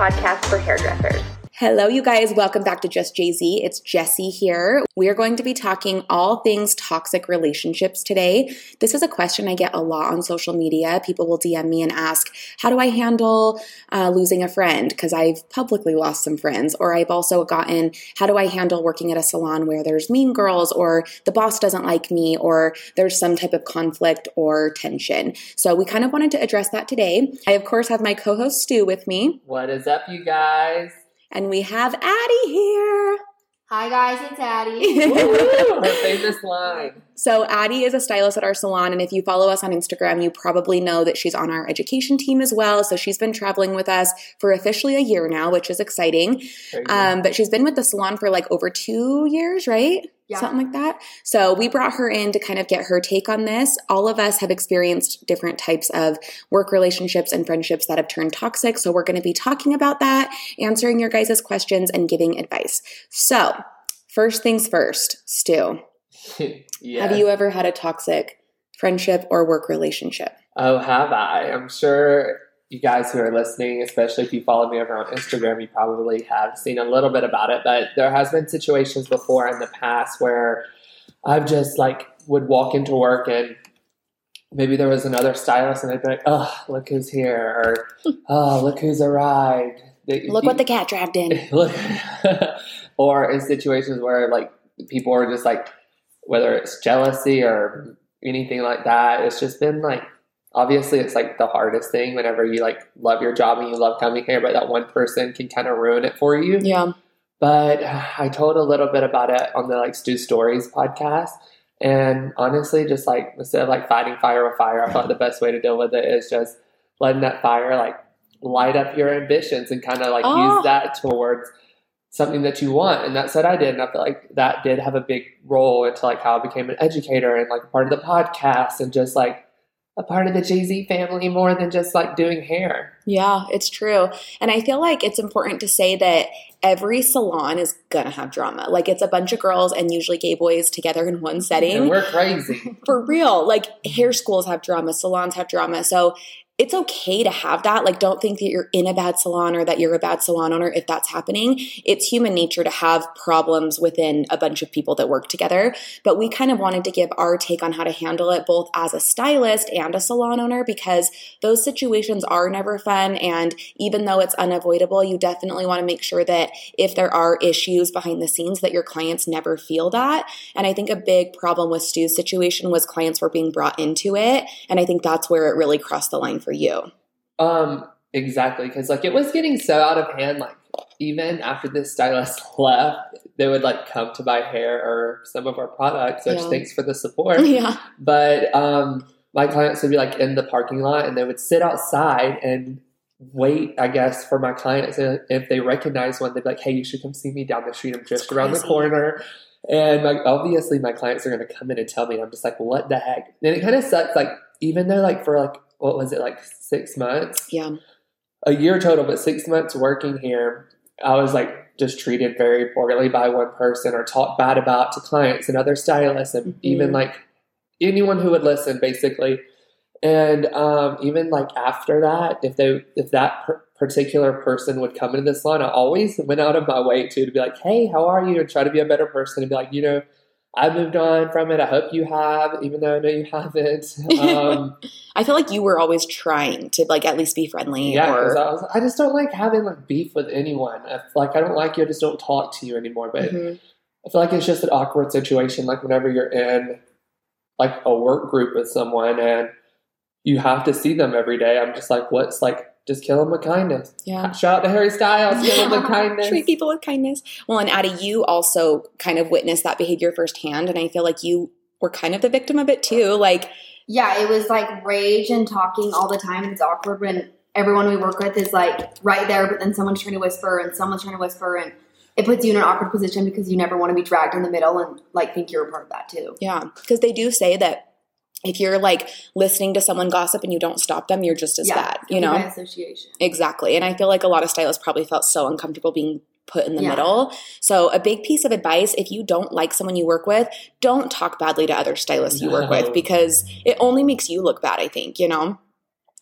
podcast for hairdressers. Hello, you guys. Welcome back to Just Jay Z. It's Jesse here. We are going to be talking all things toxic relationships today. This is a question I get a lot on social media. People will DM me and ask, How do I handle uh, losing a friend? Because I've publicly lost some friends. Or I've also gotten, How do I handle working at a salon where there's mean girls, or the boss doesn't like me, or there's some type of conflict or tension? So we kind of wanted to address that today. I, of course, have my co host Stu with me. What is up, you guys? And we have Addie here. Hi guys, it's Addie. Her famous line. So, Addie is a stylist at our salon, and if you follow us on Instagram, you probably know that she's on our education team as well. So, she's been traveling with us for officially a year now, which is exciting. Um, but she's been with the salon for like over two years, right? Yeah. Something like that. So, we brought her in to kind of get her take on this. All of us have experienced different types of work relationships and friendships that have turned toxic. So, we're going to be talking about that, answering your guys' questions, and giving advice. So, first things first, Stu. yes. Have you ever had a toxic friendship or work relationship? Oh, have I? I'm sure you guys who are listening, especially if you follow me over on Instagram, you probably have seen a little bit about it. But there has been situations before in the past where I've just like would walk into work and maybe there was another stylist and I'd be like, oh, look who's here, or oh, look who's arrived. Look what the cat dragged in. Look- or in situations where like people are just like whether it's jealousy or anything like that it's just been like obviously it's like the hardest thing whenever you like love your job and you love coming here but that one person can kind of ruin it for you Yeah. but i told a little bit about it on the like stu stories podcast and honestly just like instead of like fighting fire with fire i thought the best way to deal with it is just letting that fire like light up your ambitions and kind of like Oh. use that towards something that you want and that's what i did and i feel like that did have a big role into like how i became an educator and like part of the podcast and just like a part of the jay-z family more than just like doing hair Yeah, it's true. And I feel like it's important to say that every salon is gonna have drama. Like it's a bunch of girls and usually gay boys together in one and setting. we're crazy For real. Like hair schools have drama, salons have drama. So it's okay to have that. Like, don't think that you're in a bad salon or that you're a bad salon owner if that's happening. It's human nature to have problems within a bunch of people that work together. But we kind of wanted to give our take on how to handle it both as a stylist and a salon owner because those situations are never fun. And even though it's unavoidable, you definitely want to make sure that if there are issues behind the scenes, that your clients never feel that. And I think a big problem with Stu's situation was clients were being brought into it. And I think that's where it really crossed the line for you. Um, exactly, because like it was getting so out of hand. Like even after this stylist left, they would like come to buy hair or some of our products. Which Yeah. thanks for the support. yeah. But um, my clients would be like in the parking lot, and they would sit outside and wait. I guess for my clients, and if they recognize one, they'd be like, "Hey, you should come see me down the street. I'm just around the corner." And like obviously, my clients are going to come in and tell me. and I'm just like, "What the heck?" And it kind of sucks. Like even though like for like what was it like six months Yeah. a year total, but six months working here, I was like just treated very poorly by one person or talked bad about to clients and other stylists and Mhm. even like anyone who would listen basically. And um, even like after that, if they if that per- particular person would come into the salon, I always went out of my way to to be like, "Hey, how are you?" and try to be a better person and be like, you know, I moved on from it. I hope you have, even though I know you haven't. Um, I feel like you were always trying to like at least be friendly yeah, or I was, I just don't like having like beef with anyone. If like I don't like you, I just don't talk to you anymore. But Mhm. I feel like it's just an awkward situation. Like whenever you're in like a work group with someone and you have to see them every day, I'm just like, what's like, just kill them with kindness. yeah. Shout out to Harry Styles, kill them with kindness. Treat people with kindness. Well, and Addie, you also kind of witnessed that behavior firsthand, and I feel like you were kind of the victim of it too. Like, yeah, it was like rage and talking all the time. and It's awkward when everyone we work with is like right there, but then someone's trying to whisper and someone's trying to whisper, and it puts you in an awkward position because you never want to be dragged in the middle and like think you're a part of that too. yeah, because they do say that if you're like listening to someone gossip and you don't stop them, you're just as yeah, bad. You know, association. Exactly. And I feel like a lot of stylists probably felt so uncomfortable being put in the Yeah. middle. So, a big piece of advice if you don't like someone you work with, don't talk badly to other stylists you work with because it only makes you look bad, I think, you know?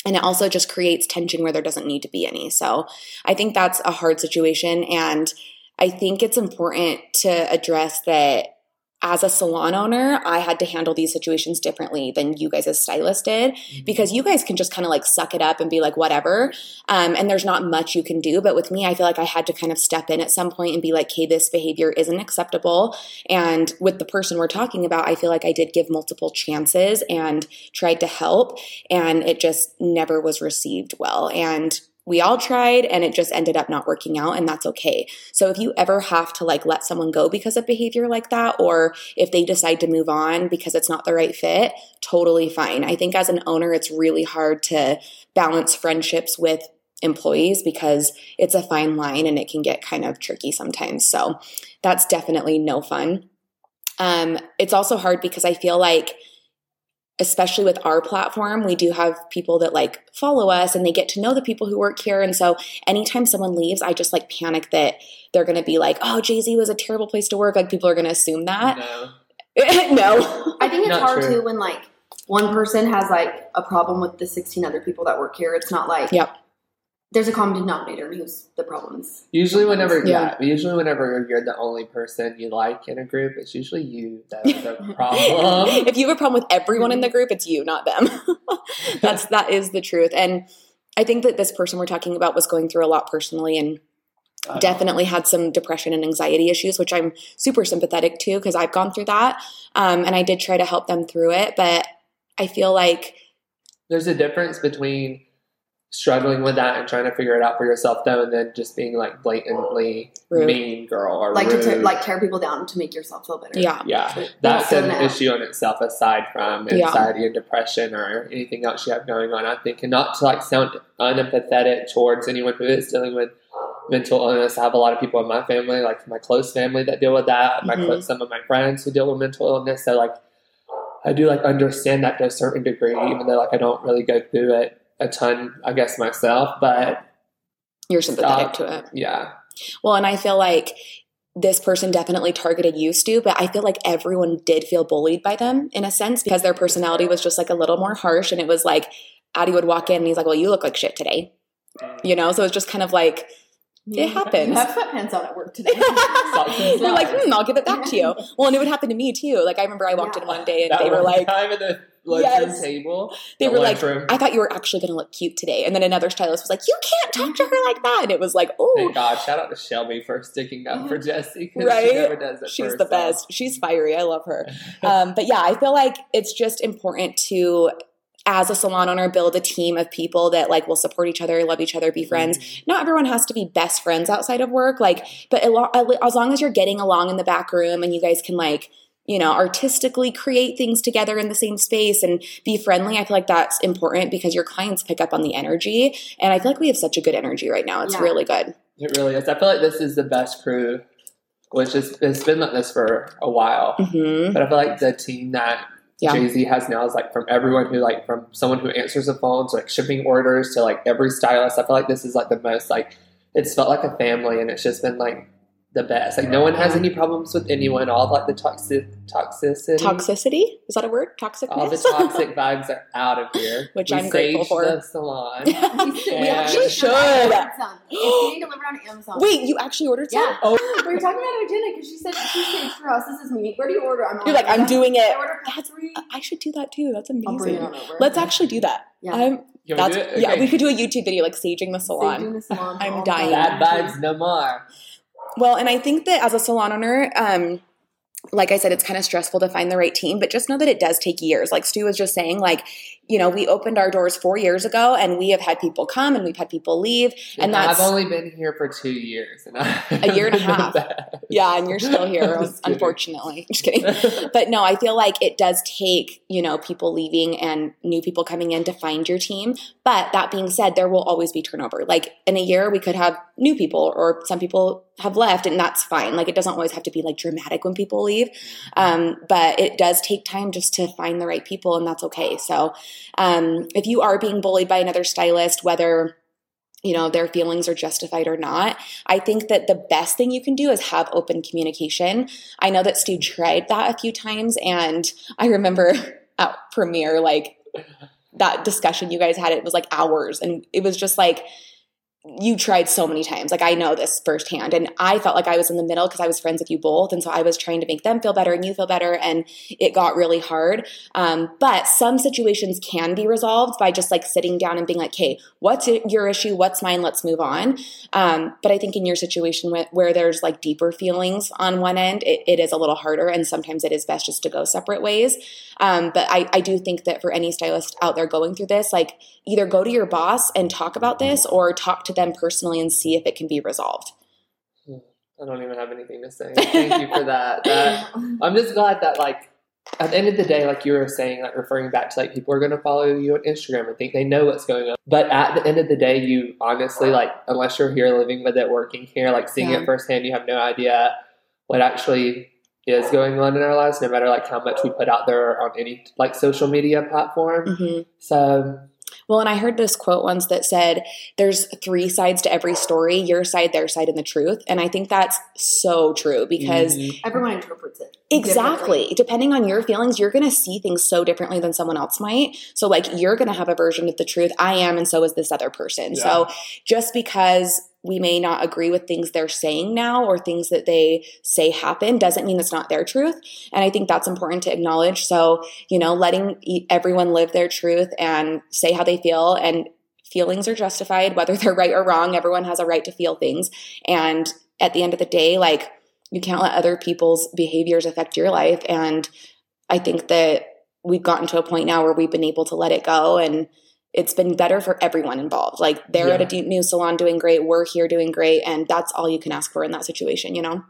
and it also just creates tension where there doesn't need to be any. So I think that's a hard situation. And I think it's important to address that as a salon owner, I had to handle these situations differently than you guys as stylists did Mm-hmm. because you guys can just kind of like suck it up and be like, whatever. Um, and there's not much you can do. But with me, I feel like I had to kind of step in at some point and be like, hey, this behavior isn't acceptable. And with the person we're talking about, I feel like I did give multiple chances and tried to help. And it just never was received well. And we all tried and it just ended up not working out and that's okay. So if you ever have to like let someone go because of behavior like that or if they decide to move on because it's not the right fit, totally fine. I think as an owner it's really hard to balance friendships with employees because it's a fine line and it can get kind of tricky sometimes. So that's definitely no fun. Um, it's also hard because I feel like especially with our platform, we do have people that like follow us and they get to know the people who work here. And so anytime someone leaves, I just like panic that they're going to be like, oh, Jay Z was a terrible place to work. Like people are going to assume that. No. no. I think it's Not hard true. too when like one person has like a problem with the 16 other people that work here. It's not like Yep. There's a common denominator and who's the problems. Usually, whenever Yeah. yeah. usually whenever you're the only person you like in a group, it's usually you that's the problem. if you have a problem with everyone in the group, it's you, not them. That's that is the truth. And I think that this person we're talking about was going through a lot personally and definitely had some depression and anxiety issues, which I'm super sympathetic to because I've gone through that. Um, and I did try to help them through it, but I feel like There's a difference between struggling with that and trying to figure it out for yourself, though, and then just being like blatantly Rude. mean girl or Like rude. to tear, like tear people down to make yourself feel better. yeah, yeah, But that's not an feeling issue in itself aside from Yeah. anxiety and depression or anything else you have going on. I think, and not to like sound unempathetic towards anyone who is dealing with mental illness. I have a lot of people in my family, like my close family, that deal with that. My Mhm. close, some of my friends who deal with mental illness. So like, I do like understand that to a certain degree, even though like I don't really go through it a ton, I guess myself. But you're sympathetic Stop. to it. yeah, Well, and I feel like this person definitely targeted you, Stu, but I feel like everyone did feel bullied by them in a sense because their personality was just like a little more harsh. And it was like, Addie would walk in and he's like, Well, you look like shit today. You know? So it's just kind of like, It happens. You have sweatpants on at work today. Socks and You're like, hmm, I'll give it back to you. Well, and it would happen to me too. Like I remember I walked in one day and that they were one like, time at the lunchroom Yes. table. they were like, lunchroom. I thought you were actually going to look cute today. And then another stylist was like, you can't talk to her like that. And it was like, oh, Thank God. Shout out to Shelby for sticking up for Jesse Right? she never does it. she's the best. She's fiery. I love her. Um, but yeah, I feel like it's just important to, as a salon owner, build a team of people that like will support each other, love each other, be friends. Not everyone has to be best friends outside of work. Like, but as long as you're getting along in the back room and you guys can like, you know, artistically create things together in the same space and be friendly, I feel like that's important because your clients pick up on the energy. And I feel like we have such a good energy right now. It's Yeah. really good. It really is. I feel like this is the best crew, which is it's been like this for a while. hmm But I feel like the team that Yeah. Jay Z has now is like from everyone who like from someone who answers the phones, to like shipping orders to like every stylist. I feel like this is like the most like it's felt like a family, and it's just been like the best. Like no one has any problems with anyone. All like the toxic toxicity, Toxicity? Is that a word? Toxic? all the toxic vibes are out of here. Which We I'm grateful for. The salon. we Yeah. actually should. It's getting delivered on Amazon. Wait, you actually ordered some? Yeah. Oh, We were talking about it with Jenna because she said she staged her house. This is me. Where do you order? I'm You're like, I'm doing it. I That's- three. I should do that too. That's I'll bring it amazing. on over. Let's actually do that. Yeah. I'm, we that's, do it? Yeah, we could do a YouTube video like saging the salon. Staging the salon. I'm dying. Bad vibes no more. Well, and I think that as a salon owner, um, like I said, it's kind of stressful to find the right team, but just know that it does take years. Like Stu was just saying, like, you know, we opened our doors four years ago and we have had people come and we've had people leave. And And that's- I've only been here for two years, and I, A year and a half. Yeah, and you're still here, Just unfortunately. Just kidding. But no, I feel like it does take, you know, people leaving and new people coming in to find your team. But that being said, there will always be turnover. Like in a year, we could have new people or some people have left, and that's fine. Like it doesn't always have to be like dramatic when people leave. Um, but it does take time just to find the right people, and that's okay. So um, if you are being bullied by another stylist, whether you know their feelings are justified or not i think that the best thing you can do is have open communication i know that stu tried that a few times and i remember at premiere like that discussion you guys had, it was like hours. And it was just like, you tried so many times. Like I know this firsthand. And I felt like I was in the middle because I was friends with you both. And so I was trying to make them feel better and you feel better. And it got really hard. Um, but some situations can be resolved by just like sitting down and being like, hey, what's your issue? What's mine? Let's move on. Um, but I think in your situation where, where, there's like deeper feelings on one end, it, it is a little harder. And sometimes it is best just to go separate ways. Um, but I, I do think that for any stylist out there going through this, like either go to your boss and talk about this or talk to them personally and see if it can be resolved. I don't even have anything to say. Thank you for that. that. I'm just glad that like at the end of the day, like you were saying, like referring back to like people are going to follow you on Instagram and think they know what's going on. But at the end of the day, you honestly like unless you're here living with it, working here, like seeing yeah. it firsthand, you have no idea what actually is going on in our lives, no matter like how much we put out there on any like social media platform. Mm-hmm. So well, and I heard this quote once that said, There's three sides to every story your side, their side, and the truth. And I think that's so true because mm-hmm. everyone interprets it. Exactly. Depending on your feelings, you're going to see things so differently than someone else might. So, like, you're going to have a version of the truth. I am, and so is this other person. Yeah. So, just because we may not agree with things they're saying now or things that they say happen doesn't mean it's not their truth. And I think that's important to acknowledge. So, you know, letting everyone live their truth and say how they feel and feelings are justified, whether they're right or wrong. Everyone has a right to feel things. And at the end of the day, like, you can't let other people's behaviors affect your life. And I think that we've gotten to a point now where we've been able to let it go and it's been better for everyone involved. Like they're yeah. at a new salon doing great, we're here doing great, and that's all you can ask for in that situation, you know?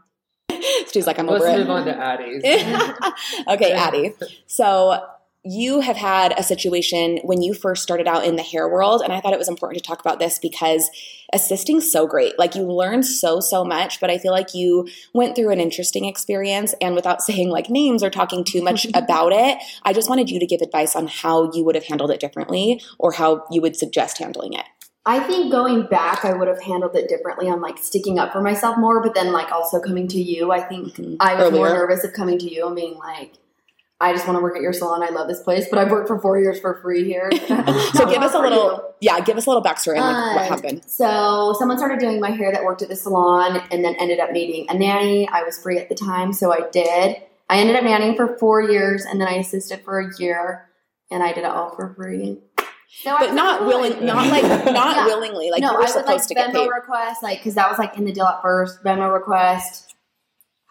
She's like, I'm Let's over it. Let's move on to Addie. okay, Addie. So you have had a situation when you first started out in the hair world and i thought it was important to talk about this because assisting's so great like you learn so so much but i feel like you went through an interesting experience and without saying like names or talking too much about it i just wanted you to give advice on how you would have handled it differently or how you would suggest handling it I think going back, I would have handled it differently on like sticking up for myself more, but then like also coming to you. I think mm-hmm. I was Earlier. more nervous of coming to you and being like, I just want to work at your salon. I love this place, but I've worked for four years for free here. so give us a little, yeah, give us a little backstory on like, what um, happened. So someone started doing my hair that worked at the salon, and then ended up needing a nanny. I was free at the time, so I did. I ended up nannying for four years, and then I assisted for a year, and I did it all for free. No, but not willing, not like not yeah. willingly. Like no, you were I supposed would, like, to get Venmo request, like because that was like in the deal at first. Venmo request,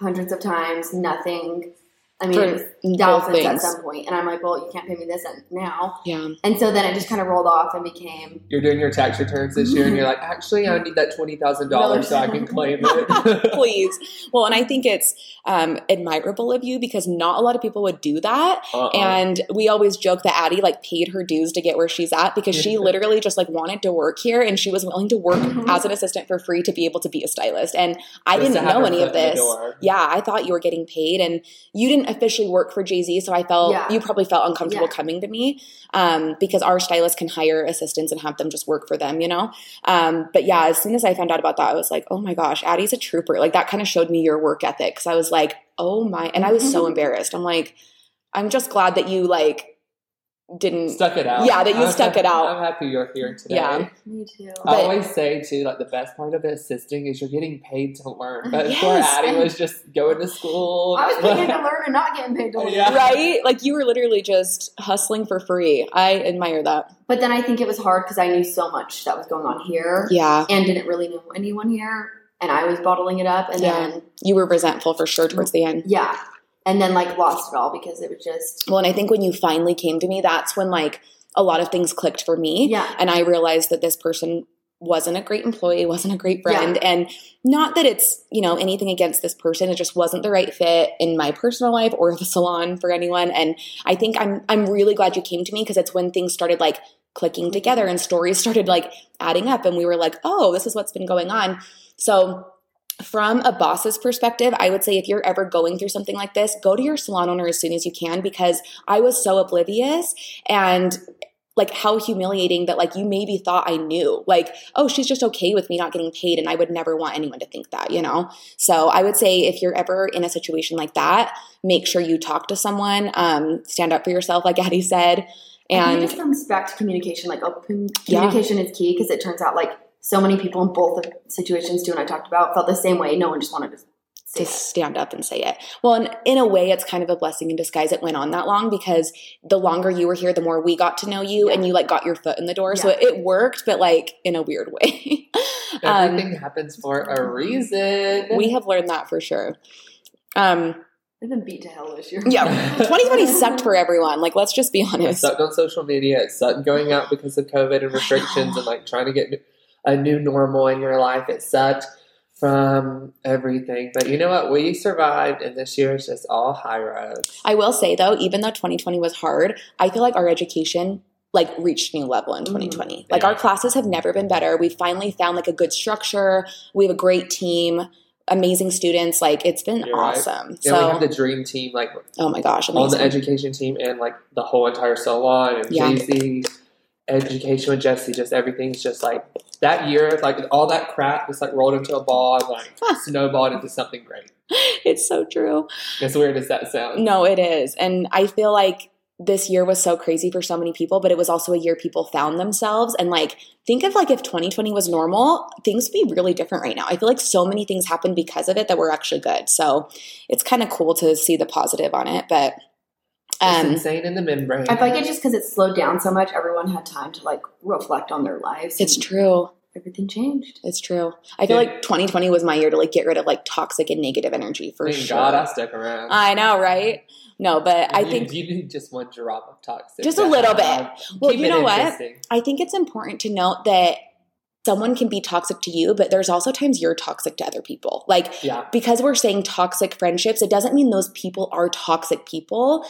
hundreds of times, nothing. I mean, it was thousands at some point, and I'm like, well, you can't pay me this now. Yeah. And so then it just kind of rolled off and became. You're doing your tax returns this year, and you're like, actually, I need that twenty thousand dollars so I can claim it. Please. Well, and I think it's um, admirable of you because not a lot of people would do that. Uh-uh. And we always joke that Addie like paid her dues to get where she's at because she literally just like wanted to work here, and she was willing to work as an assistant for free to be able to be a stylist. And I just didn't know any of this. Yeah, I thought you were getting paid, and you didn't officially work for Jay Z, so I felt yeah. you probably felt uncomfortable yeah. coming to me um, because our stylist can hire assistants and have them just work for them, you know. Um, but yeah, as soon as I found out about that, I was like, oh my gosh, Addie's a trooper. Like that kind of showed me your work ethic because I was like, oh my, and I was so embarrassed. I'm like, I'm just glad that you like didn't stuck it out. Yeah, that you I'm stuck happy, it out. I'm happy you're here today. Yeah, me too. I but, always say too, like the best part of assisting is you're getting paid to learn. Uh, but yes, poor Addie was just going to school. I was paid to learn and not getting paid to learn. Yeah. Right? Like you were literally just hustling for free. I admire that. But then I think it was hard because I knew so much that was going on here. Yeah, and didn't really know anyone here. And I was bottling it up, and yeah. then you were resentful for sure towards mm. the end. Yeah, and then like lost it all because it was just well and i think when you finally came to me that's when like a lot of things clicked for me. Yeah. And I realized that this person wasn't a great employee, wasn't a great friend. Yeah. And not that it's, you know, anything against this person. It just wasn't the right fit in my personal life or the salon for anyone. And I think I'm I'm really glad you came to me because it's when things started like clicking together and stories started like adding up and we were like, oh, this is what's been going on. So from a boss's perspective, I would say if you're ever going through something like this, go to your salon owner as soon as you can because I was so oblivious and like how humiliating that like you maybe thought I knew. Like, oh, she's just okay with me not getting paid and I would never want anyone to think that, you know? So I would say if you're ever in a situation like that, make sure you talk to someone, um, stand up for yourself, like Addie said, I think And it just comes back to communication. Like open Yeah. communication is key because it turns out like so many people in both the situations too, and I talked about felt the same way. No one just wanted to to stand up and say it. Well, and in a way, it's kind of a blessing in disguise. It went on that long because the longer you were here, the more we got to know you, and you like got your foot in the door. So Yeah. it worked, but like in a weird way. um, Everything happens for a reason. we have learned that for sure. Um, They've been beat to hell this year. yeah, 2020 sucked for everyone. Like, let's just be It honest. sucked on social media. It sucked going out because of COVID and restrictions and like trying to get a new normal in your life. It sucked from everything. But you know what? We survived, and this year is just all high roads. I will say though, even though 2020 was hard, I feel like our education like reached new level in mm-hmm. 2020. Like Yeah. our classes have never been better. We finally found like a good structure. We have a great team, amazing students. Like it's been You're right. awesome. Yeah, we have So the dream team, like oh my gosh, on the education team, and like the whole entire salon and Yeah. Education with Jesse. Just everything's just like that year, like all that crap just like rolled into a ball and like snowballed into something great. it's so true. As weird as that sounds. No, it is. And I feel like this year was so crazy for so many people, but it was also a year people found themselves. And like, think of like if 2020 was normal, things would be really different right now. I feel like so many things happened because of it that were actually good. So it's kind of cool to see the positive on it. But It's um, insane in the membrane. I feel like it's just because it slowed down so much. Everyone had time to like reflect on their lives. it's true. Everything changed. It's true. I feel Yeah. like 2020 was my year to like get rid of like toxic and negative energy for Thank sure. God I stuck around. I know, right? No, but I You- think you need just one drop of toxic. Just a little bit. Well, keep you know what? I think it's important to note that someone can be toxic to you, but there's also times you're toxic to other people. Like, Yeah, because we're saying toxic friendships, it doesn't mean those people are toxic people.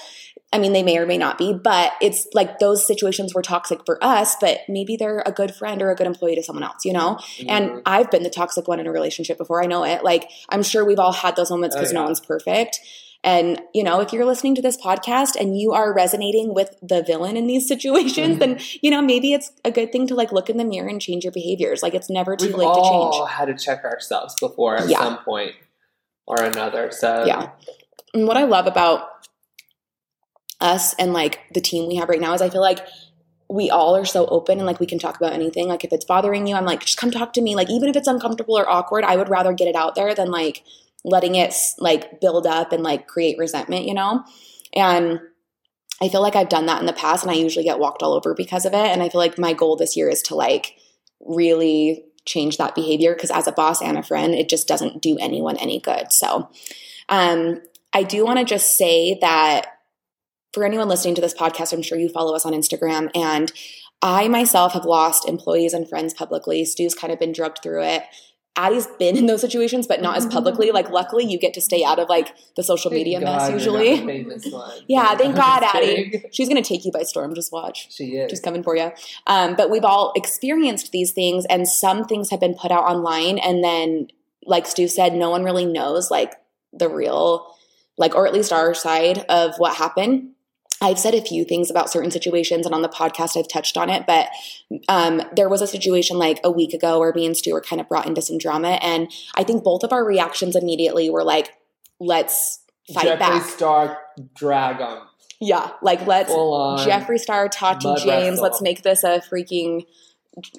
I mean, they may or may not be, but it's like those situations were toxic for us, but maybe they're a good friend or a good employee to someone else, you know? And Mhm. I've been the toxic one in a relationship before. I know it. Like, I'm sure we've all had those moments Oh, because no one's perfect. And, you know, if you're listening to this podcast and you are resonating with the villain in these situations, then, you know, maybe it's a good thing to like look in the mirror and change your behaviors. Like, it's never too we've late to all change. had to check ourselves before at Yeah. some point or another. So Yeah. And what I love about us and like the team we have right now is I feel like we all are so open and like we can talk about anything. Like if it's bothering you, I'm like, just come talk to me. Like even if it's uncomfortable or awkward, I would rather get it out there than like letting it like build up and like create resentment, you know? And I feel like I've done that in the past and I usually get walked all over because of it. And I feel like my goal this year is to like really change that behavior because as a boss and a friend, it just doesn't do anyone any good. So um, I do want to just say that for anyone listening to this podcast, I'm sure you follow us on Instagram. And I myself have lost employees and friends publicly. Stu's kind of been drugged through it. Addie's been in those situations, but not as publicly. Like, luckily, you get to stay out of like the social Thank media God mess usually. Yeah, thank God, Addie. She's going to take you by storm. Just watch. She is. Just coming for you. Um, but we've all experienced these things, and some things have been put out online, and then, like Stu said, no one really knows like the real, like, or at least our side of what happened. I've said a few things about certain situations, and on the podcast, I've touched on it. But um, there was a situation like a week ago where me and Stu were kind of brought into some drama, and I think both of our reactions immediately were like, "Let's fight Jeffree back." Star drag on Yeah, like let's. Jeffree Star, Tati James. wrestle. Let's make this a freaking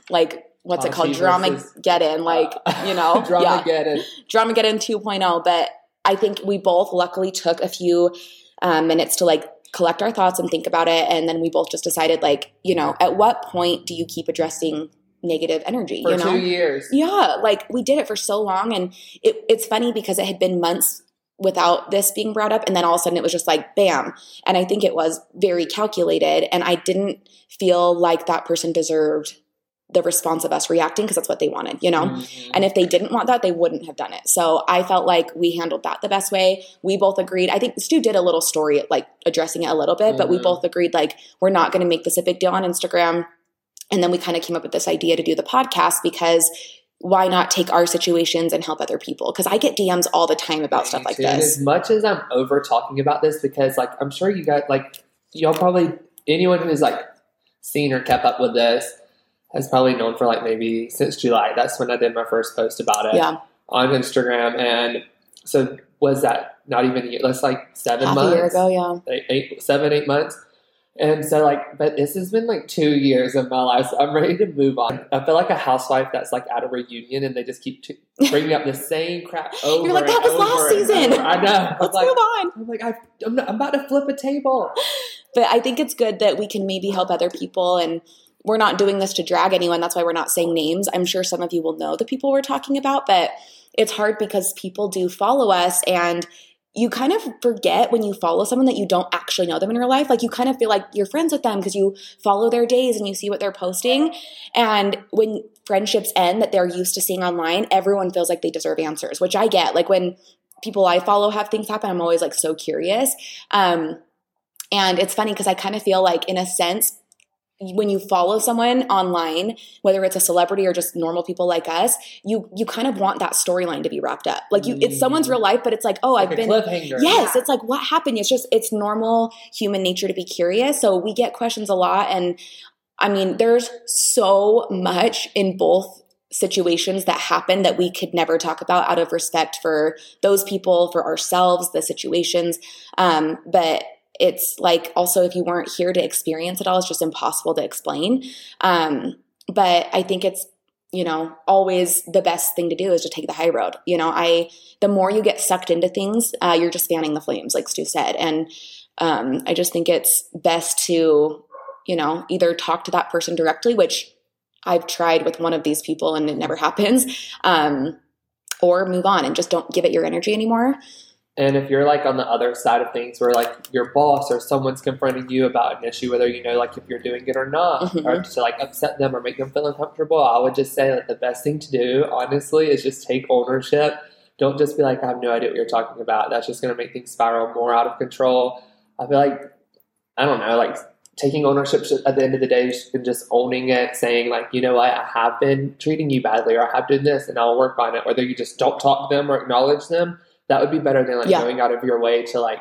like what's it called? Drama get in, like Uh, you know, drama yeah, Dramageddon. Drama get in 2.0. But I think we both luckily took a few um, minutes to like collect our thoughts and think about it, and then we both just decided like you know, at what point do you keep addressing negative energy? for you know, two years. yeah, like we did it for so long, and it, it's funny because it had been months without this being brought up, and then all of a sudden it was just like bam. And I think it was very calculated, and I didn't feel like that person deserved the response of us reacting because that's what they wanted, you know. Mhm. And if they didn't want that, they wouldn't have done it. So I felt like we handled that the best way. We both agreed. I think Stu did a little story, like addressing it a little bit, but we Mhm. both agreed, like, we're not going to make this a big deal on Instagram. And then we kind of came up with this idea to do the podcast because why not take our situations and help other people? Because I get DMs all the time about stuff like too. And this. as much as I'm over talking about this, because like I'm sure you guys like y'all probably anyone who's like seen or kept up with this has probably known for like maybe since July. That's when I did my first post about it Yeah, on Instagram, and so was that not even a year? That's like seven half months, a year ago. Yeah, eight, eight, seven, eight months. And so, like, but this has been like two years of my life, so I'm ready to move on. I feel like a housewife that's like at a reunion and they just keep t- bringing up the same crap over. You're like, "That was last season." over." I know. Let's like, move on. I'm like, I'm, not, I'm about to flip a table. But I think it's good that we can maybe help other people and we're not doing this to drag anyone. That's why we're not saying names. I'm sure some of you will know the people we're talking about, but it's hard because people do follow us and you kind of forget when you follow someone that you don't actually know them in real life. Like you kind of feel like you're friends with them because you follow their days and you see what they're posting. And when friendships end that they're used to seeing online, everyone feels like they deserve answers, which I get. Like when people I follow have things happen, I'm always like so curious. Um, and it's funny because I kind of feel like, in a sense, when you follow someone online, whether it's a celebrity or just normal people like us, you you kind of want that storyline to be wrapped up. Like you, it's someone's real life, but it's like, oh, Like I've been. cliffhanger. Yes, Yeah. it's like what happened. It's just it's normal human nature to be curious. So we get questions a lot, and I mean, there's so much in both situations that happen that we could never talk about out of respect for those people, for ourselves, the situations. Um, but it's like also if you weren't here to experience it all, it's just impossible to explain. Um, but I think it's you know always the best thing to do is to take the high road. You know, I the more you get sucked into things, uh, you're just fanning the flames, like Stu said, and um, I just think it's best to you know either talk to that person directly, which I've tried with one of these people and it never happens, um, or move on and just don't give it your energy anymore. And if you're like on the other side of things where like your boss or someone's confronting you about an issue, whether you know like if you're doing it or not, Mhm. or to like upset them or make them feel uncomfortable, I would just say that the best thing to do, honestly, is just take ownership. Don't just be like, I have no idea what you're talking about. That's just gonna make things spiral more out of control. I feel like I don't know, like taking ownership at the end of the day and just owning it, saying like, you know what, I have been treating you badly or I have done this and I'll work on it. Whether you just don't talk to them or acknowledge them, that would be better than like Yeah. going out of your way to like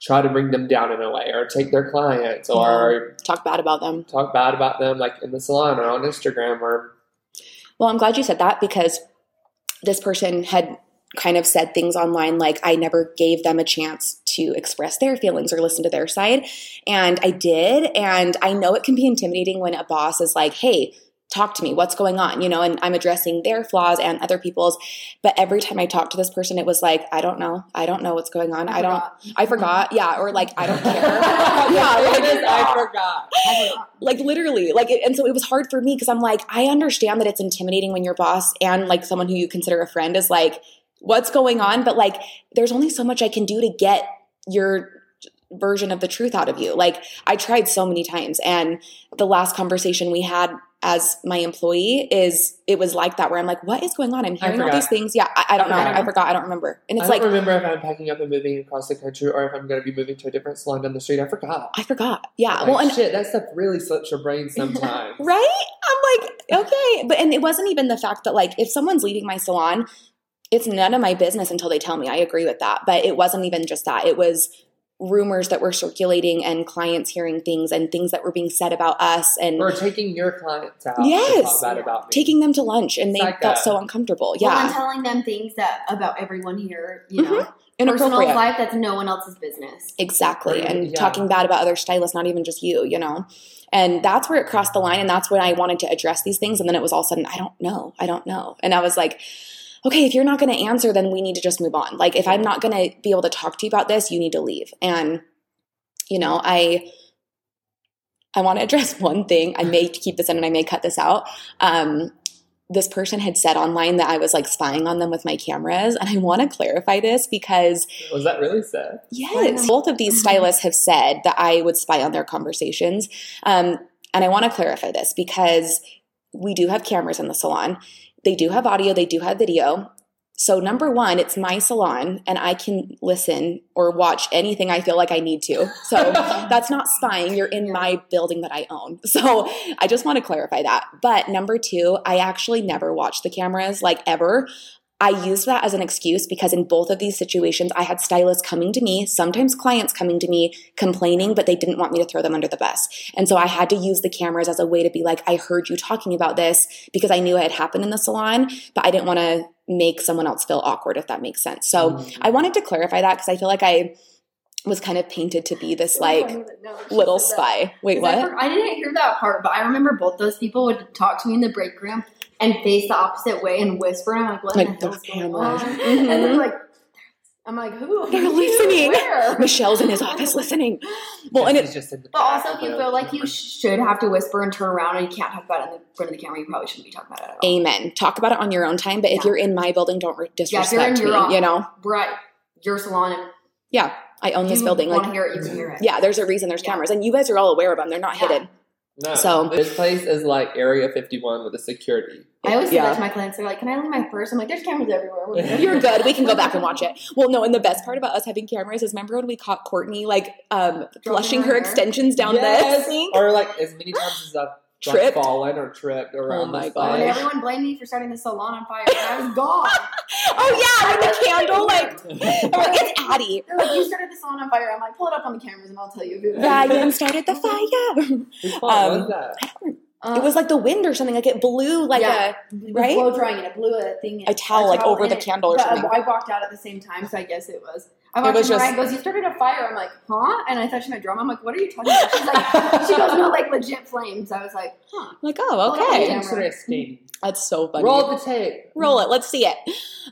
try to bring them down in a way or take their clients or Talk bad about them. talk bad about them like in the salon or on Instagram or Well, I'm glad you said that because this person had kind of said things online like I never gave them a chance to express their feelings or listen to their side. And I did. And I know it can be intimidating when a boss is like, hey, talk to me. What's going on? You know, and I'm addressing their flaws and other people's. But every time I talked to this person, it was like, I don't know. I don't know what's going on. I, don't. I forgot. Yeah. Or like, I don't care. yeah. Like, is, I forgot. I forgot. like literally like it, and so it was hard for me because i'm like i understand that it's intimidating when your boss and like someone who you consider a friend is like what's going on but like there's only so much i can do to get your version of the truth out of you like i tried so many times and the last conversation we had as my employee is it was like that where i'm like what is going on i'm hearing all these things yeah i, I don't know I i forgot i don't remember and it's like I don't like remember if I'm packing up and moving across the country or if I'm going to be moving to a different salon down the street. I forgot. i forgot yeah Like, well and shit, that stuff really slips your brain sometimes. Right? I'm like, okay. But and it wasn't even the fact that like if someone's leaving my salon, it's none of my business until they tell me. I agree with that. But it wasn't even just that. It was rumors that were circulating and clients hearing things and things that were being said about us and Or taking your clients out to Yes. talk bad about me. taking them to lunch and they like felt a- so uncomfortable. Well, and Yeah. telling them things that about everyone here, you mm-hmm. know, personal Inappropriate. life that's no one else's business. Exactly. And Yeah. talking bad about other stylists, not even just you, you know? And that's where it crossed the line. And that's when I wanted to address these things. And then it was all of a sudden, I don't know. I don't know. And I was like, okay, if you're not going to answer, then we need to just move on. Like, if I'm not going to be able to talk to you about this, you need to leave. And, you know, I. I want to address one thing. I may keep this in and I may cut this out. Um, this person had said online that I was like spying on them with my cameras. And I want to clarify this because Was that really said? Yes. Both of these stylists have said that I would spy on their conversations. Um, and I want to clarify this because we do have cameras in the salon. They do have audio, they do have video. So, number one, it's my salon and I can listen or watch anything I feel like I need to. So, that's not spying. You're in my building that I own. So, I just want to clarify that. But number two, I actually never watch the cameras like ever. I used that as an excuse because in both of these situations, I had stylists coming to me, sometimes clients coming to me complaining, but they didn't want me to throw them under the bus. And so I had to use the cameras as a way to be like, I heard you talking about this because I knew it had happened in the salon, but I didn't want to make someone else feel awkward, if that makes sense. So Mhm. I wanted to clarify that because I feel like I was kind of painted to be this like funny that- no, she little said that. spy. Wait, 'Cause I, what? I didn't hear that part, but I remember both those people would talk to me in the break room and face the opposite way and whisper. And I'm like, what Like, the hell is the going cameras. on? Mhm. And they're like, I'm like, who? They're Who? listening. Where? Michelle's in his office listening. Well, and Jesse's it, just in the But also, if you feel like you should have to whisper and turn around and you can't talk about it in the front of the camera, you probably shouldn't be talking about it at all. amen. Talk about it on your own time. But if you're in my building, don't re- Yeah, if you're in your me. own- You know, We're at your salon and yeah, I own this you building. Like, hear it, you can hear it. yeah, there's a reason there's Yeah. cameras, and you guys are all aware of them. They're not Yeah. hidden. No, So- this place is like Area 51 with a security. I always say Yeah. that to my clients. They're like, "Can I leave my purse?" I'm like, "There's cameras everywhere." You're good. We can go back and watch it. Well, no, and the best part about us having cameras is remember when we caught Courtney like um flushing her her extensions down Yes! the sink? Or like as many times as I've like, Tripped? fallen or tripped around Oh my this God. Everyone blamed me for starting the salon on fire, and I was gone. Oh yeah, with the candle, like I'm like, it's Addie. They're like, "You started the salon on fire." I'm like, "Pull it up on the cameras, and I'll tell you who." Ryan started the fire. Whose fault Um, was that? Uh, It was like the wind or something. Like it blew like Yeah. a right? blow drying, and it blew a thing. A towel, like, over the it. candle or But, uh, something. I walked out at the same time, so I guess it was. I It walked was Mariah just- goes, "You started a fire." I'm like, "Huh?" And I thought she meant drum. I'm like, "What are you talking about?" She's like, "She goes, no, like legit flames." I was like, "Huh." like oh Okay. okay. Interesting. That's so funny. Roll the tape. roll it let's see it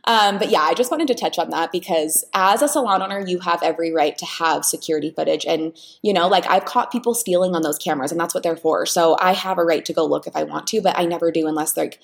um, but yeah i just wanted to touch on that because as a salon owner you have every right to have security footage and you know like i've caught people stealing on those cameras and that's what they're for so i have a right to go look if i want to but i never do unless like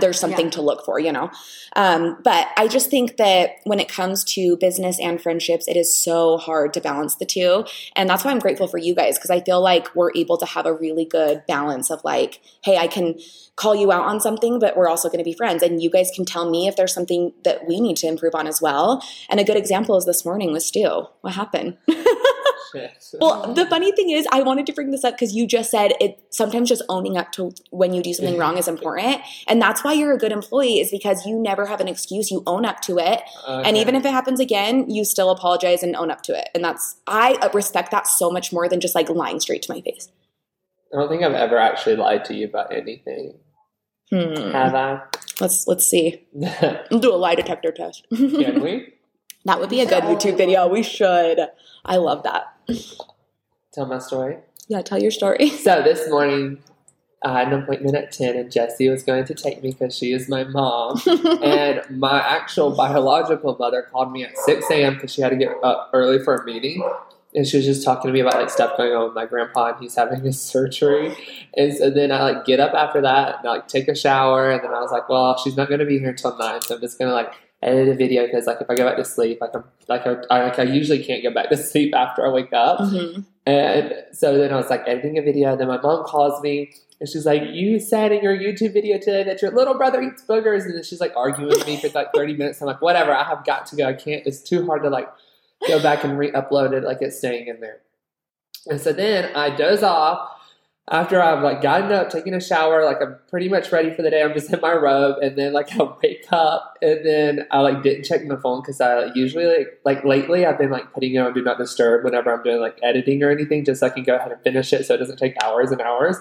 there's something Yeah. to look for you know um, but i just think that when it comes to business and friendships it is so hard to balance the two and that's why i'm grateful for you guys because i feel like we're able to have a really good balance of like hey i can call you out on something, but we're also going to be friends. And you guys can tell me if there's something that we need to improve on as well. And a good example is this morning with Stu. What happened? Well, the funny thing is, I wanted to bring this up because you just said it sometimes just owning up to when you do something wrong is important. And that's why you're a good employee, is because you never have an excuse. You own up to it. And even if it happens again, you still apologize and own up to it. And that's, I uh, respect that so much more than just like lying straight to my face. I don't think I've ever actually lied to you about anything. Hmm. Have I? Let's, let's see. We'll do a lie detector test. Can we? That would be a good YouTube video. We should. I love that. Tell my story. Yeah, tell your story. So this morning, I had an appointment at 10, and Jessie was going to take me because she is my mom. and my actual biological mother called me at 6 a.m. because she had to get up early for a meeting. And she was just talking to me about like stuff going on with my grandpa, and he's having his surgery. And so then I like get up after that and I like take a shower, and then I was like, well, she's not going to be here until nine, so I'm just gonna like edit a video because like if I go back to sleep, like I'm like I, I, like I usually can't go back to sleep after I wake up. Mhm. And so then I was like editing a video, then my mom calls me and she's like, You said in your YouTube video today that your little brother eats boogers. And then she's like arguing with me for like 30 minutes. I'm like, Whatever, I have got to go. I can't, it's too hard to like go back and re upload it. Like it's staying in there. And so then I doze off after I've like gotten up, taking a shower, like I'm pretty much ready for the day. I'm just in my robe, and then like I wake up, and then I like didn't check my phone because I usually like, like lately I've been like putting it on do not disturb whenever I'm doing like editing or anything, just so I can go ahead and finish it, so it doesn't take hours and hours.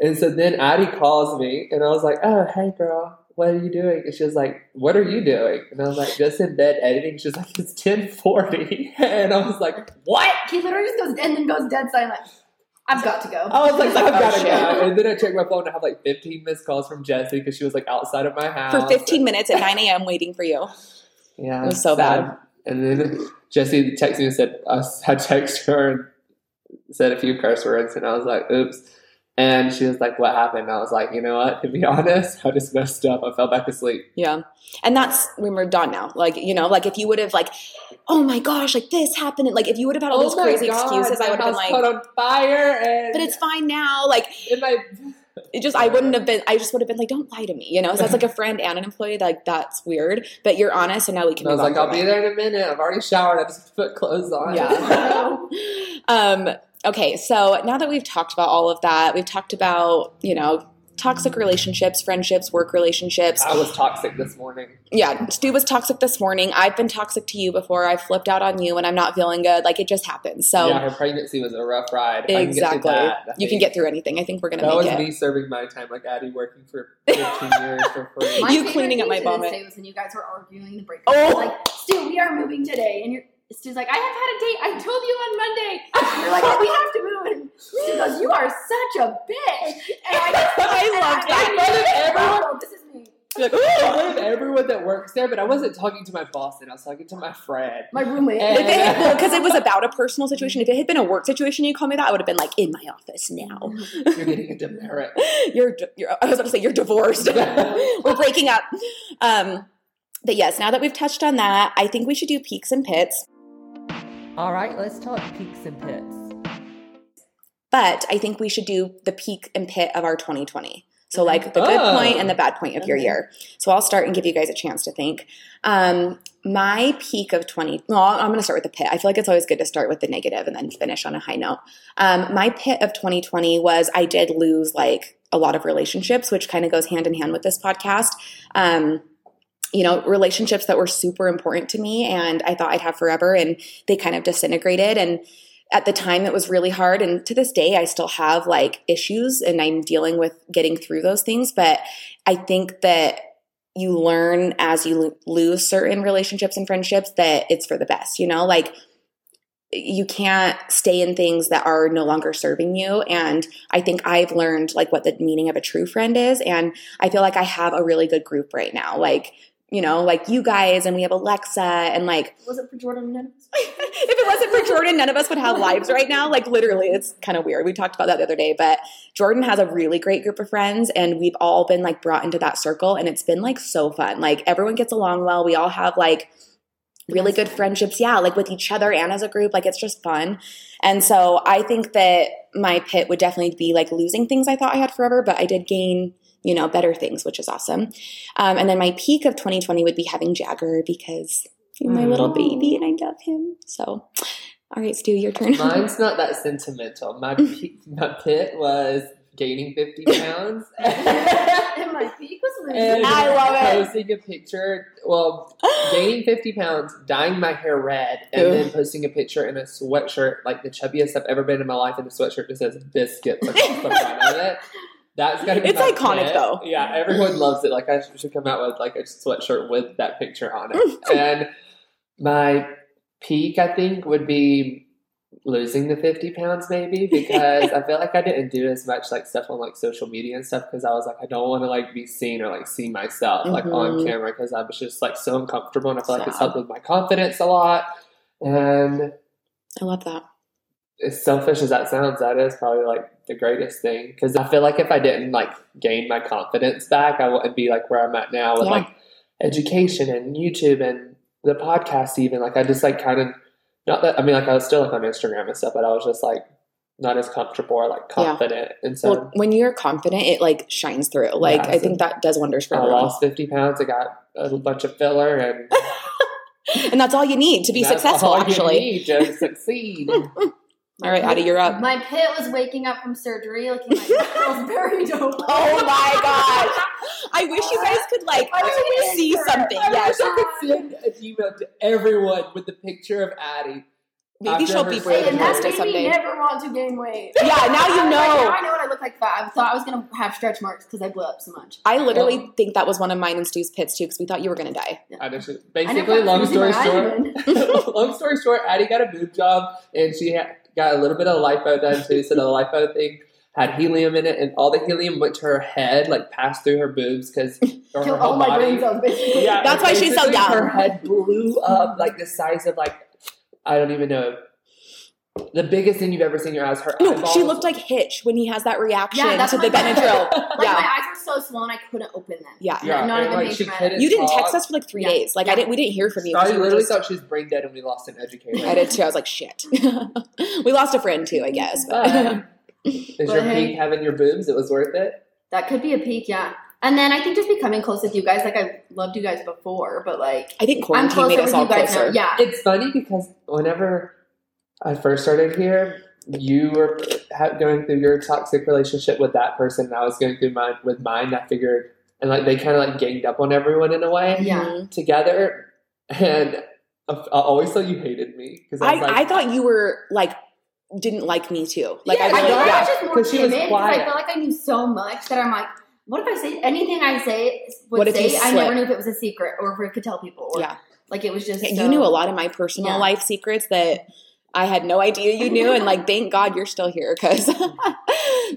And so then Addie calls me, and I was like, "Oh, hey, girl." What are you doing? And she was like, "What are you doing?" And I was like, "Just in bed editing." She's like, "It's ten 40. and I was like, "What?" He literally just goes and then goes dead silent. I've got to go. Oh, I was like, like, I've oh, got to go. And then I checked my phone and I have like 15 missed calls from Jessie because she was like outside of my house. For 15 minutes at 9 a.m. waiting for you. Yeah. It was so sad. bad. And then Jessie texted me and said, I had texted her and said a few curse words. And I was like, oops. And she was like, what happened? And I was like, you know what? To be honest, I just messed up. I fell back asleep. Yeah. And that's when we're done now. Like, you know, like if you would have like, oh my gosh, like this happened. And like if you would have had all Oh my crazy God, excuses, I would have been like, caught on fire. And, but it's fine now. Like and my, it just I wouldn't have been I just would have been like, don't lie to me, you know? So that's like a friend and an employee, like that's weird. But you're honest and now we can I was like, I'll be there in a minute. I've already showered. I just put clothes on. Yeah. um, okay, so now that we've talked about all of that, we've talked about, you know, toxic relationships, friendships, work relationships. I was toxic this morning. Yeah, Stu was toxic this morning. I've been toxic to you before. I've flipped out on you when I'm not feeling good. Like it just happens. So yeah, her pregnancy was a rough ride. If I can exactly. that, you can get through anything. I think we're gonna That was make it. me serving my time like Addie working for 15 years for free. You favorite cleaning up my to this vomit. day was when you guys were arguing the break Oh. Like, Stu, we are moving today, and you're Stu's like, I have had a date. I told you on Monday. You're like, oh, we have to move. And Stu goes, you are such a bitch. And I, I love and that. I'm I love everyone- oh, this is me. Like, I wanted everyone that works there, but I wasn't talking to my boss and I was talking to my friend. My roommate. And- If well, because it was about a personal situation. If it had been a work situation, you called me that, I would have been like, in my office now. You're getting a demerit. You're, you're I was about to say you're divorced. We're breaking up. Um, but yes, now that we've touched on that, I think we should do peaks and pits. All right, let's talk peaks and pits. But I think we should do the peak and pit of our 2020. So like the good Oh. point and the bad point of your year. So I'll start and give you guys a chance to think. Um, my peak of 20, well, I'm going to start with the pit. I feel like it's always good to start with the negative and then finish on a high note. Um, my pit of 2020 was I did lose like a lot of relationships, which kind of goes hand in hand with this podcast. Um, you know, relationships that were super important to me and I thought I'd have forever and they kind of disintegrated. And at the time it was really hard. And to this day, I still have like issues and I'm dealing with getting through those things. But I think that you learn as you lose certain relationships and friendships that it's for the best, you know, like you can't stay in things that are no longer serving you. And I think I've learned like what the meaning of a true friend is. And I feel like I have a really good group right now. Like, you know, like you guys, and we have Alexa, and like, Was it for Jordan? No. if it wasn't for Jordan, none of us would have lives right now. Like, literally, it's kind of weird. We talked about that the other day, but Jordan has a really great group of friends, and we've all been like brought into that circle, and it's been like so fun. Like, everyone gets along well. We all have like, really good friendships yeah like with each other and as a group like it's just fun and so i think that my pit would definitely be like losing things i thought i had forever but i did gain you know better things which is awesome um, and then my peak of 2020 would be having jagger because he's my little baby and i love him so all right stu your turn Mine's not that sentimental. My peak, my pit was gaining 50 pounds. and my peak was losing. and I love it. Posting a picture, well, gaining 50 pounds, dyeing my hair red, and Ugh. then posting a picture in a sweatshirt, like the chubbiest I've ever been in my life, in a sweatshirt that says biscuits across the front of it. That's gotta be It's iconic, pit. though. Yeah, everyone loves it. Like I should come out with like a sweatshirt with that picture on it. and my peak, I think, would be losing the 50 pounds maybe because I feel like I didn't do as much like stuff on like social media and stuff because I was like I don't want to like be seen or like see myself like on Mhm. camera because I was just like so uncomfortable and I feel like it's helped with my confidence a lot and i love that as selfish as that sounds that is probably like the greatest thing. Because I feel like if I didn't like gain my confidence back I wouldn't be like where I'm at now with Yeah. like education and YouTube and the podcast even. Like I just like kind of not that I mean like I was still like on Instagram and stuff but I was just like not as comfortable or like Yeah. confident. And so well when you're confident it like shines through. Like Yeah, i think that does wonders for I everyone. lost 50 pounds I got a bunch of filler and and that's all you need to be that's successful all you actually. need to succeed all right addie you're up My pit was waking up from surgery looking like Pillsbury Doughboy. Oh my gosh. I wish you guys could like I see you could. something. I Yes. wish I could send an email to everyone with the picture of Addie Maybe After she'll be brave surgery. and and post that it made me someday. never want to gain weight. Yeah, now you know. Like, now I know what I look like fat. I thought I was gonna have stretch marks because I blew up so much. I literally think that was one of mine and Stu's pits too because we thought you were going to die. I just, I never basically, thought long story short, long story short, Addie got a boob job and she had, got a little bit of lipo done too. So the lipo thing had helium in it, and all the helium went to her head, like passed through her boobs because or her Kill whole all my brain cells, basically. Yeah, That's why she's so basically young. Her head blew up like the size of like I don't even know the biggest thing you've ever seen your eyes. Her No, eyeballs. she looked like Hitch when he has that reaction Yeah, that's to the what I- Benadryl. Like Yeah. my eyes were so swollen I couldn't open them. Yeah. Yeah, not even like, she couldn't You didn't talk. text us for like three Yeah. days. Like I didn't. We didn't hear from you. I literally just- thought she was brain dead and we lost an educator. I did too. I was like, shit. we lost a friend too, I guess. But But is But your hey. peak having your boobs? It was worth it. That could be a peak, yeah. And then I think just becoming close with you guys, like I loved you guys before, but like I think I'm quarantine closer made us with all you guys closer. now. Yeah. It's funny because whenever I first started here, you were going through your toxic relationship with that person, and I was going through mine with mine. I figured, and like they kind of like ganged up on everyone in a way Yeah. Together, and I I always thought you hated me because I, I, like, I thought you were like didn't like me too. Like yeah, I I, really think I yeah. was just more 'Cause she was timid because I quiet. feel like I knew so much that I'm like, what if I say anything I say would What if say? I never knew if it was a secret or if I could tell people. Or, Yeah. Like it was just Yeah, so- you knew a lot of my personal Yeah. life secrets that I had no idea you knew, and like, thank God you're still here. Because,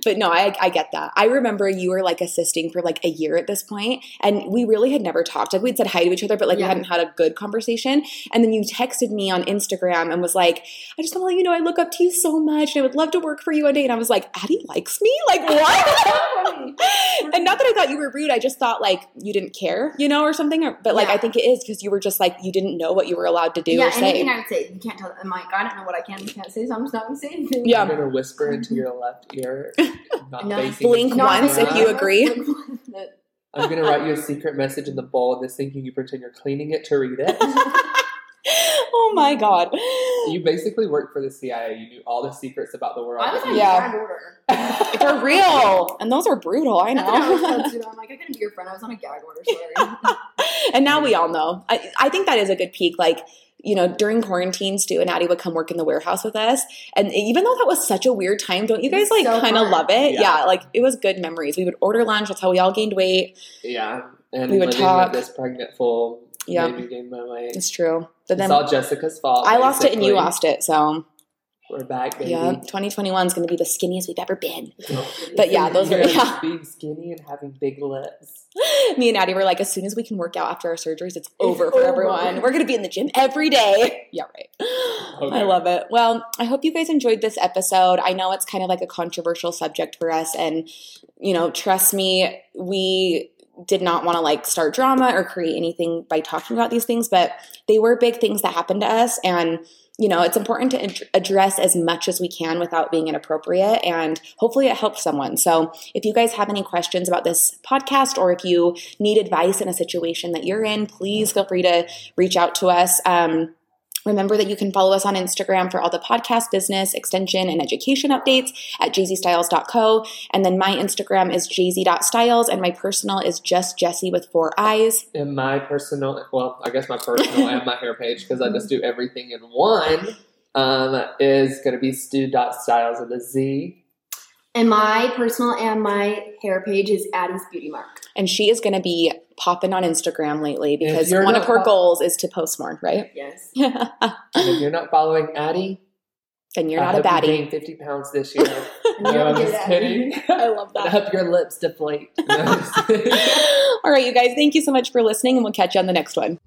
but no, I, I get that. I remember you were like assisting for like a year at this point, and we really had never talked. Like we'd said hi to each other, but like we hadn't had a good conversation. And then you texted me on Instagram and was like, "I just want to let you know I look up to you so much, and I would love to work for you one day." And I was like, "Addie likes me? Like what?" and not that I thought you were rude. I just thought like you didn't care, you know, or something. But like Yeah. I think it is because you were just like you didn't know what you were allowed to do yeah, or say. anything I would say, you can't tell. I'm like, I don't know what I can and can't say, so I'm just not gonna say anything. Yeah. I'm gonna whisper into your left ear, not No. Blink Not once if you agree. I'm gonna write you a secret message in the bowl of this thinking you pretend you're cleaning it to read it. oh my god. you basically worked for the CIA. You knew all the secrets about the world. I was on Yeah. gag order. For real. And those are brutal, I That's I was know. I'm like, I couldn't be your friend. I was on a gag order. Sorry. and now we all know. I, I think that is a good peak. Like, you know, during quarantine, Stu and Addie would come work in the warehouse with us. And even though that was such a weird time, don't you guys like so kind of love it? Yeah. Yeah. like it was good memories. We would order lunch. That's how we all gained weight. yeah, and We would talk. this pregnant fool Yeah. made me gain my weight. It's true. But then It's all Jessica's fault. I lost it and you lost it. So We're back, baby. yeah, 2021 is going to be the skinniest we've ever been. But yeah, those You're yeah. being skinny and having big lips. Me and Addie were like, as soon as we can work out after our surgeries, it's over for over. everyone. We're going to be in the gym every day. Yeah, right. I love it. Well, I hope you guys enjoyed this episode. I know it's kind of like a controversial subject for us. And, you know, trust me, we did not want to like start drama or create anything by talking about these things, but they were big things that happened to us. And, you know, it's important to ad- address as much as we can without being inappropriate. And hopefully it helps someone. So if you guys have any questions about this podcast or if you need advice in a situation that you're in, please feel free to reach out to us. Um, Remember that you can follow us on Instagram for all the podcast, business, extension, and education updates at jzstyles.co. And then my Instagram is jz.styles, and my personal is just Jesse with four eyes. And my personal, well, I guess my personal and my hair page, because I just do everything in one, um, is going to be stu.styles with a Z. and my personal and my hair page is Addie's Beauty Mark. And she is going to be popping on Instagram lately because one not of her pop- goals is to post more, right? Yes. And if you're not following Addie, then you're I not a hope you baddie. gain 50 pounds this year. You're no, I'm good just kidding. I love I that. hope your lips deflate. No, I'm just kidding. All right, you guys, thank you so much for listening, and we'll catch you on the next one.